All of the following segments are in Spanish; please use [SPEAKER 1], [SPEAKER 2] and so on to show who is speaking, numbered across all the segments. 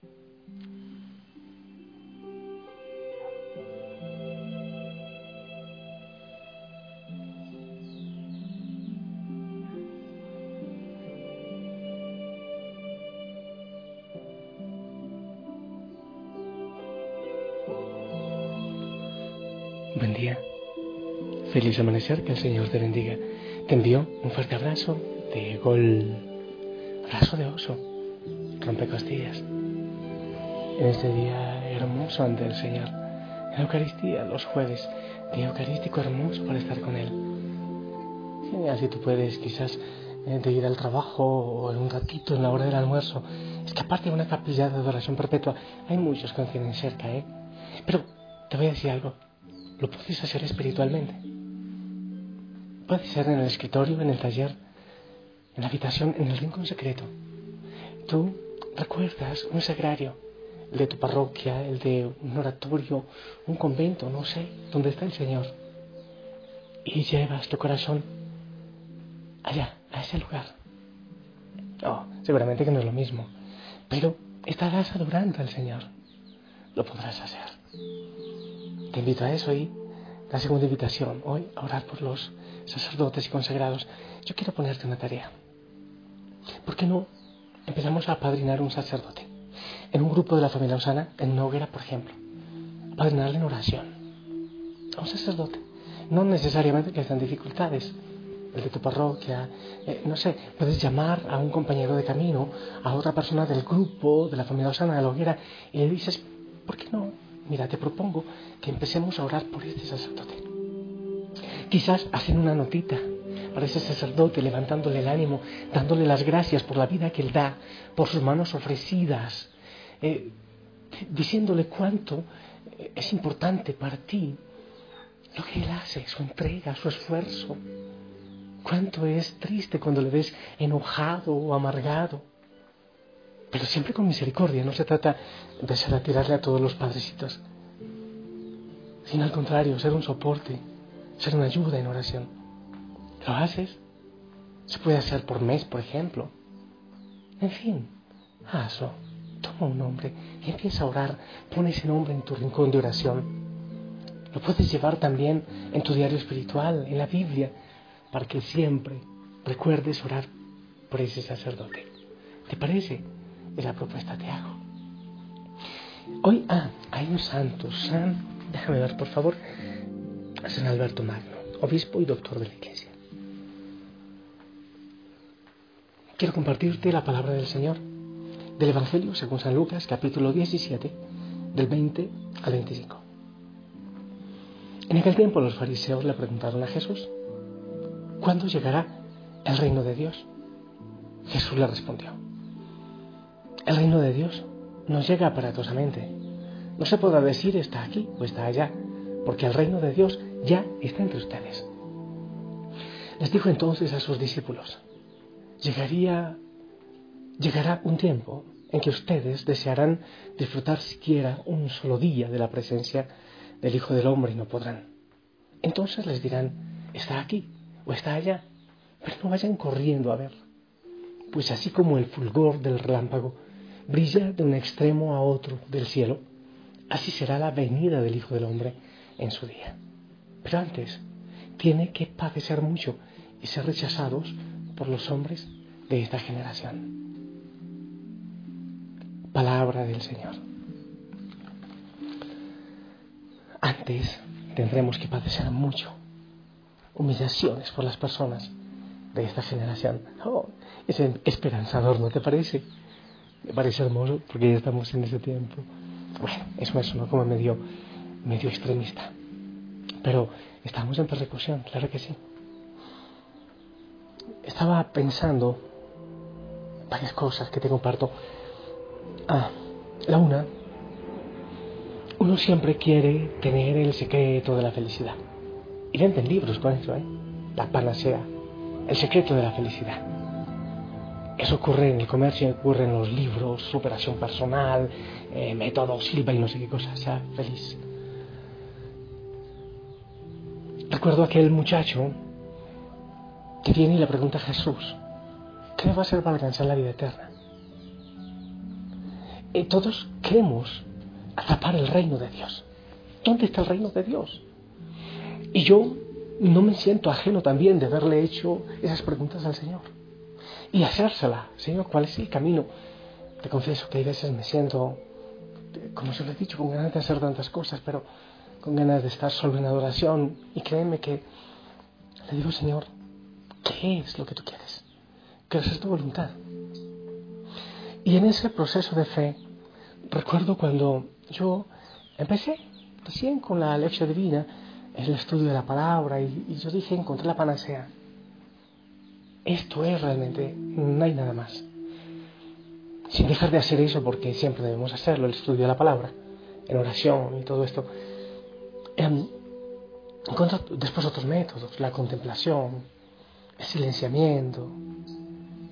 [SPEAKER 1] Buen día. Feliz amanecer, que el Señor te bendiga. Te envío un fuerte abrazo de gol, abrazo de oso, rompe costillas. En este día hermoso ante el Señor, en la Eucaristía, los jueves, día eucarístico hermoso para estar con Él. Y así tú puedes quizás eh, de ir al trabajo o en un ratito en la hora del almuerzo, es que aparte de una capilla de adoración perpetua, hay muchos que no tienen cerca, ¿eh? Pero te voy a decir algo, lo puedes hacer espiritualmente. Puede ser en el escritorio, en el taller, en la habitación, en el rincón secreto. Tú recuerdas un sagrario, el de tu parroquia, el de un oratorio, un convento, no sé, donde está el Señor. Y llevas tu corazón allá, a ese lugar. Oh, seguramente que no es lo mismo, pero estarás adorando al Señor. Lo podrás hacer. Te invito a eso y la segunda invitación, hoy a orar por los sacerdotes y consagrados. Yo quiero ponerte una tarea. ¿Por qué no empezamos a apadrinar un sacerdote? En un grupo de la familia Osana, en una hoguera, por ejemplo. Apadrinarle en oración. A un sacerdote. No necesariamente que estén dificultades. El de tu parroquia, eh, no sé, puedes llamar a un compañero de camino, a otra persona del grupo, de la familia Osana, de la hoguera, y le dices, ¿por qué no mira, te propongo que empecemos a orar por este sacerdote. Quizás hacen una notita para ese sacerdote, levantándole el ánimo, dándole las gracias por la vida que él da, por sus manos ofrecidas, eh, diciéndole cuánto eh, es importante para ti lo que él hace, su entrega, su esfuerzo. Cuánto es triste cuando le ves enojado o amargado pero siempre con misericordia. No se trata de ser a a todos los padrecitos, sino al contrario, ser un soporte, ser una ayuda en oración. ¿Lo haces? Se puede hacer por mes, por ejemplo. En fin, hazlo. Toma un nombre y empieza a orar. Pon ese nombre en tu rincón de oración. Lo puedes llevar también en tu diario espiritual, en la Biblia, para que siempre recuerdes orar por ese sacerdote. ¿Te parece? de la propuesta te hago. Hoy, ah, hay un santo, San, déjame ver por favor, San Alberto Magno, obispo y doctor de la Iglesia. Quiero compartirte la palabra del Señor del Evangelio según San Lucas, capítulo 17, del 20 al 25. En aquel tiempo los fariseos le preguntaron a Jesús, ¿cuándo llegará el reino de Dios? Jesús le respondió, el reino de Dios no llega aparatosamente. No se podrá decir está aquí o está allá, porque el reino de Dios ya está entre ustedes. Les dijo entonces a sus discípulos, llegaría, llegará un tiempo en que ustedes desearán disfrutar siquiera un solo día de la presencia del Hijo del Hombre y no podrán. Entonces les dirán, está aquí o está allá, pero no vayan corriendo a ver, pues así como el fulgor del relámpago brilla de un extremo a otro del cielo, así será la venida del Hijo del Hombre en su día. Pero antes, tiene que padecer mucho y ser rechazados por los hombres de esta generación. Palabra del Señor. Antes tendremos que padecer mucho, humillaciones por las personas de esta generación. Oh, es esperanzador, ¿no te parece? Me parece hermoso porque ya estamos en ese tiempo. Bueno, eso es ¿no? como medio, medio extremista. Pero estamos en persecución, claro que sí. Estaba pensando varias cosas que te comparto. Ah, la una, uno siempre quiere tener el secreto de la felicidad. Y venden libros con eso, ¿eh? La panacea, el secreto de la felicidad. Eso ocurre en el comercio, ocurre en los libros, superación personal, eh, método Silva y no sé qué cosa, sea feliz. Recuerdo aquel muchacho que viene y le pregunta a Jesús, ¿qué va a hacer para alcanzar la vida eterna? Eh, todos queremos atrapar el reino de Dios. ¿Dónde está el reino de Dios? Y yo no me siento ajeno también de haberle hecho esas preguntas al Señor. Y hacérsela, Señor, ¿cuál es el camino? Te confieso que hay veces me siento, como se lo he dicho, con ganas de hacer tantas cosas, pero con ganas de estar solo en adoración. Y créeme que le digo, Señor, ¿qué es lo que tú quieres? ¿Qué es tu voluntad? Y en ese proceso de fe, recuerdo cuando yo empecé recién con la lección divina, el estudio de la palabra, y, yo dije, encontré la panacea. Esto es realmente, no hay nada más. Sin dejar de hacer eso, porque siempre debemos hacerlo, el estudio de la palabra, en oración y todo esto. Em, encuentro después otros métodos, la contemplación, el silenciamiento,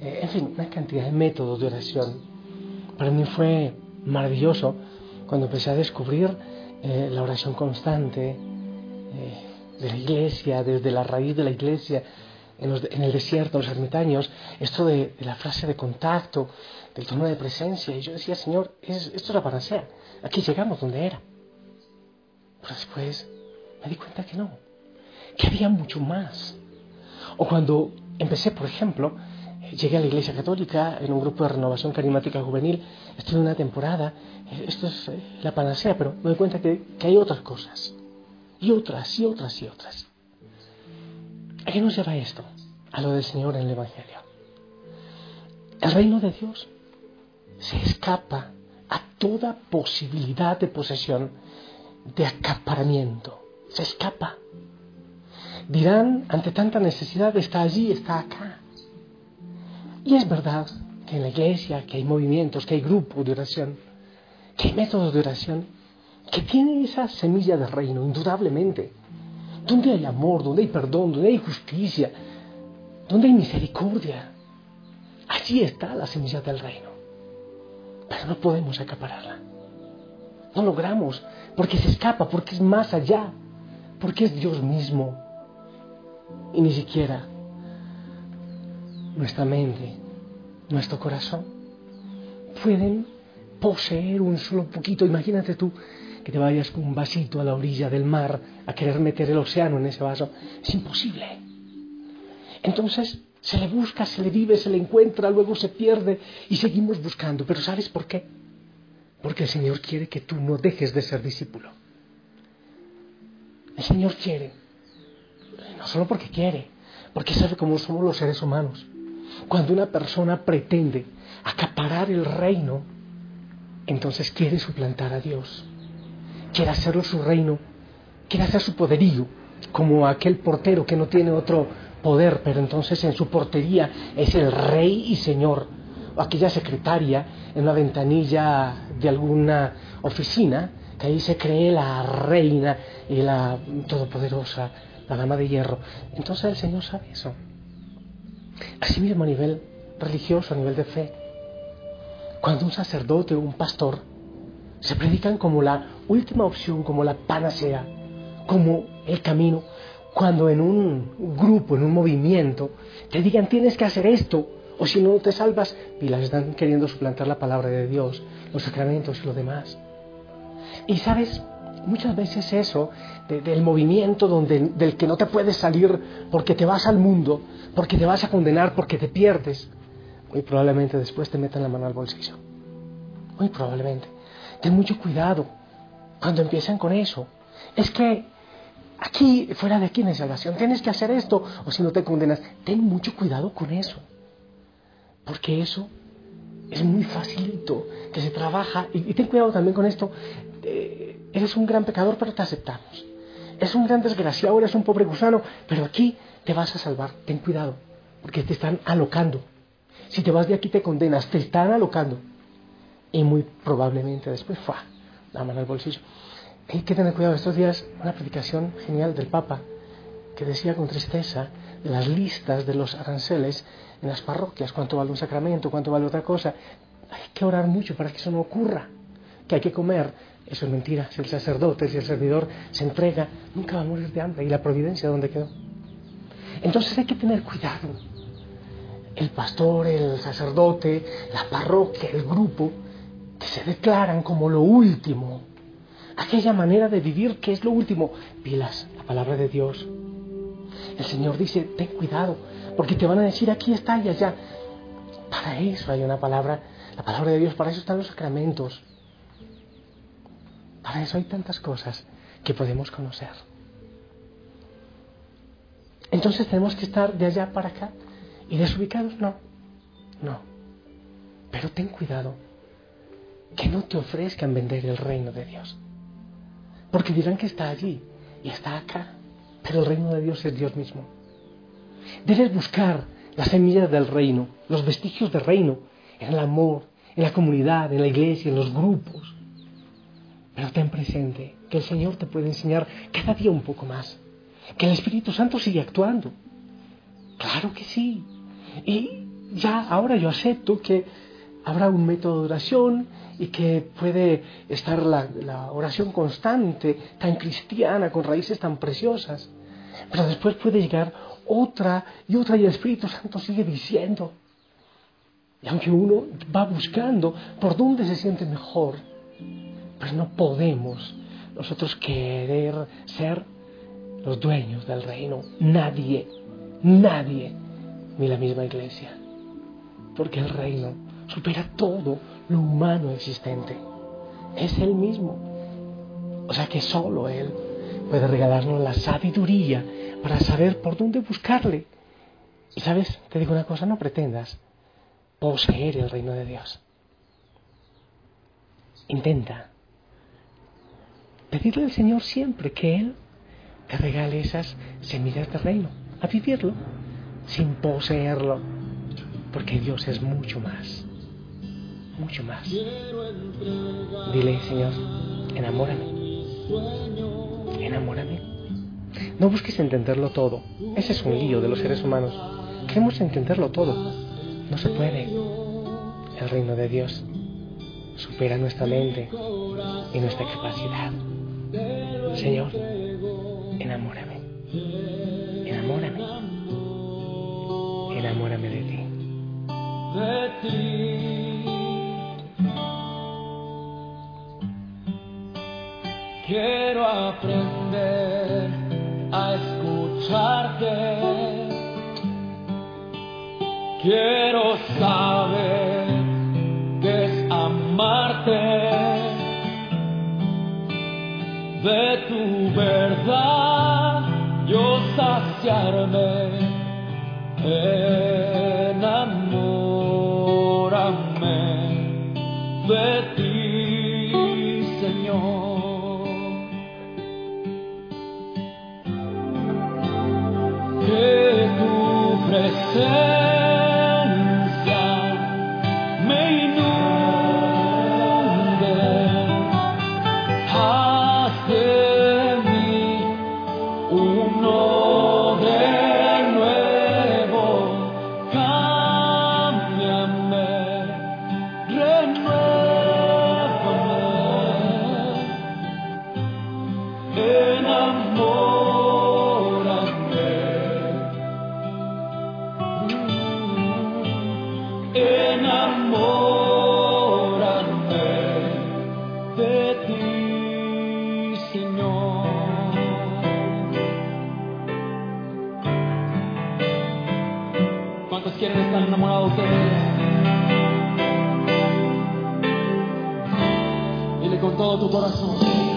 [SPEAKER 1] eh, en fin, una cantidad de métodos de oración. Para mí fue maravilloso cuando empecé a descubrir eh, la oración constante eh, de la iglesia, desde la raíz de la iglesia, en, el desierto, los ermitaños, esto de, la frase de contacto, del tono de presencia. Y yo decía, Señor, esto es la panacea. Aquí llegamos donde era. Pero después me di cuenta que no, que había mucho más. O cuando empecé, por ejemplo, llegué a la Iglesia Católica en un grupo de renovación carismática juvenil, estuve una temporada, esto es eh, la panacea, pero me doy cuenta que, que hay otras cosas, y otras, y otras, y otras. ¿A qué nos lleva esto? A lo del Señor en el Evangelio. El reino de Dios se escapa a toda posibilidad de posesión, de acaparamiento. Se escapa. Dirán, ante tanta necesidad, está allí, está acá. Y es verdad que en la iglesia, que hay movimientos, que hay grupos de oración, que hay métodos de oración, que tienen esa semilla del reino, indudablemente. Donde hay amor, donde hay perdón, donde hay justicia, donde hay misericordia. Allí está la semilla del reino. Pero no podemos acapararla. No logramos, porque se escapa, porque es más allá, porque es Dios mismo. Y ni siquiera nuestra mente, nuestro corazón, pueden poseer un solo poquito. Imagínate tú que te vayas con un vasito a la orilla del mar a querer meter el océano en ese vaso. Es imposible. Entonces se le busca, se le vive, se le encuentra, luego se pierde y seguimos buscando. Pero ¿sabes por qué? Porque el Señor quiere que tú no dejes de ser discípulo. El Señor quiere, no solo porque quiere, porque sabe cómo somos los seres humanos. Cuando una persona pretende acaparar el reino, entonces quiere suplantar a Dios, quiere hacerlo su reino, quiere hacer su poderío, como aquel portero que no tiene otro poder, pero entonces en su portería es el rey y señor, o aquella secretaria en una ventanilla de alguna oficina, que ahí se cree la reina y la todopoderosa, la dama de hierro. Entonces el Señor sabe eso. Asimismo a nivel religioso, a nivel de fe, cuando un sacerdote o un pastor se predican como la última opción, como la panacea, como el camino, cuando en un grupo, en un movimiento, te digan tienes que hacer esto, o si no te salvas, y las están queriendo suplantar la palabra de Dios, los sacramentos y lo demás. Y sabes, muchas veces eso, del movimiento donde, del que no te puedes salir porque te vas al mundo, porque te vas a condenar, porque te pierdes, muy probablemente después te metan la mano al bolsillo. Muy probablemente. Ten mucho cuidado cuando empiezan con eso. Es que aquí, fuera de aquí en salvación, tienes que hacer esto, o si no te condenas, ten mucho cuidado con eso. Porque eso es muy facilito que se trabaja, y, ten cuidado también con esto, eh, eres un gran pecador, pero te aceptamos. Es un gran desgraciado, eres un pobre gusano, pero aquí te vas a salvar. Ten cuidado, porque te están alocando. Si te vas de aquí te condenas, te están alocando. Y muy probablemente después, ¡fua! La mano al bolsillo. Hay que tener cuidado. Estos días, una predicación genial del Papa que decía con tristeza las listas de los aranceles en las parroquias, cuánto vale un sacramento, cuánto vale otra cosa. Hay que orar mucho para que eso no ocurra. Que hay que comer, eso es mentira. Si el sacerdote, si el servidor se entrega, nunca va a morir de hambre. ¿Y la providencia dónde quedó? Entonces hay que tener cuidado. El pastor, el sacerdote, la parroquia, el grupo, que se declaran como lo último. Aquella manera de vivir que es lo último. Pilas, la palabra de Dios. El Señor dice, ten cuidado, porque te van a decir aquí está y allá. Para eso hay una palabra, la palabra de Dios, para eso están los sacramentos. Para eso hay tantas cosas que podemos conocer. Entonces tenemos que estar de allá para acá y desubicados, no, no. Pero ten cuidado que no te ofrezcan vender el reino de Dios. Porque dirán que está allí y está acá, pero el reino de Dios es Dios mismo. Debes buscar las semillas del reino, los vestigios del reino, en el amor, en la comunidad, en la iglesia, en los grupos. Pero ten presente que el Señor te puede enseñar cada día un poco más, que el Espíritu Santo sigue actuando. Claro que sí. Y ya ahora yo acepto que habrá un método de oración y que puede estar la, la, oración constante, tan cristiana, con raíces tan preciosas. Pero después puede llegar otra y otra y el Espíritu Santo sigue diciendo. Y aunque uno va buscando por dónde se siente mejor, pues no podemos nosotros querer ser los dueños del reino. Nadie, nadie, ni la misma iglesia. Porque el reino supera todo lo humano existente. Es Él mismo. O sea que solo Él puede regalarnos la sabiduría para saber por dónde buscarle. Y sabes, te digo una cosa, no pretendas poseer el reino de Dios. Intenta pedirle al Señor siempre que Él te regale esas semillas de reino, a vivirlo sin poseerlo, porque Dios es mucho más, mucho más. Dile, Señor, enamórame, enamórame. No busques entenderlo todo, ese es un lío de los seres humanos. Queremos entenderlo todo, no se puede. El reino de Dios supera nuestra mente y nuestra capacidad. Señor, enamórame, enamórame, enamórame de ti. De ti.
[SPEAKER 2] Quiero aprender a escucharte. Quiero de tu verdad yo saciarme. Enamórame de no. cuántos quieren estar enamorados de Él? Dile con todo tu corazón.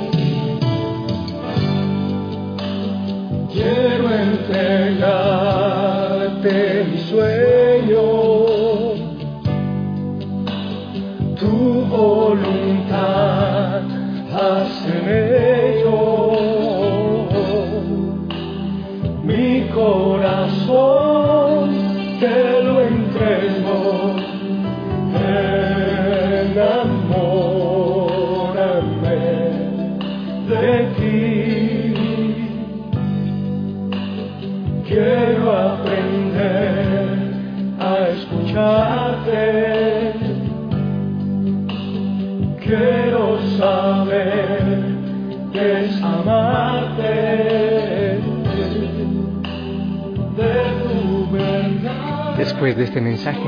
[SPEAKER 1] Después de este mensaje,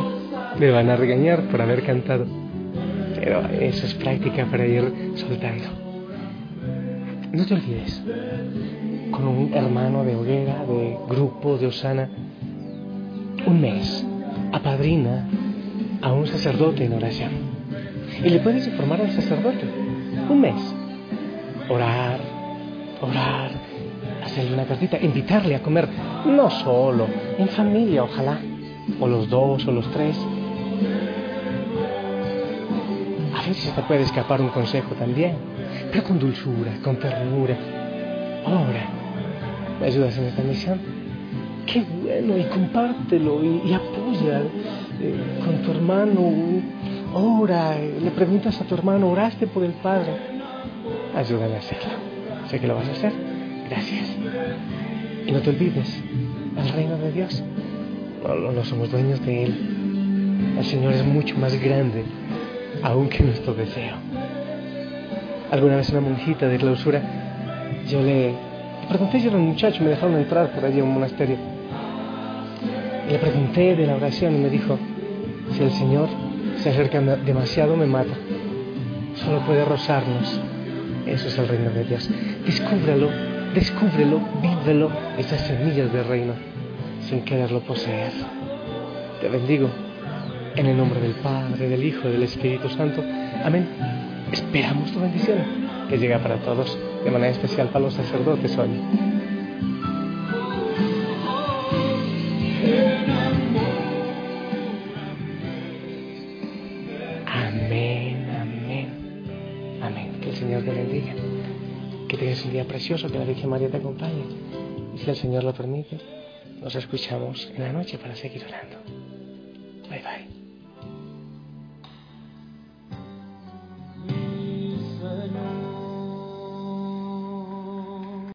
[SPEAKER 1] me van a regañar por haber cantado. Pero eso es práctica para ir soltando. No te olvides, con un hermano de hoguera, de grupo, de Osana, un mes, apadrina a un sacerdote en oración. Y le puedes informar al sacerdote, un mes, orar, orar, hacerle una cartita, invitarle a comer, no solo, en familia, ojalá, o los dos o los tres. A veces te puede escapar un consejo también, pero con dulzura, con ternura. Ahora, ¿me ayudas en esta misión? Qué bueno, y compártelo y, apoya eh, con tu hermano. Ora, le preguntas a tu hermano, ¿oraste por el Padre? Ayúdame a hacerlo. Sé que lo vas a hacer. Gracias. Y no te olvides, el reino de Dios no, no somos dueños de Él. El Señor es mucho más grande aún que nuestro deseo. Alguna vez una monjita de clausura, yo le pregunté, yo era un muchacho, me dejaron entrar por allí a un monasterio. Le pregunté de la oración y me dijo, si el Señor se acerca demasiado me mata. Solo puede rozarnos. Eso es el reino de Dios. Descúbrelo, descúbrelo, vívelo, esas semillas del reino, sin quererlo poseer. Te bendigo en el nombre del Padre, del Hijo del Espíritu Santo. Amén. Esperamos tu bendición, que llega para todos, de manera especial para los sacerdotes hoy. Amén, amén, amén. Que el Señor te bendiga. Que tengas un día precioso, que la Virgen María te acompañe. Y si el Señor lo permite, nos escuchamos en la noche para seguir orando.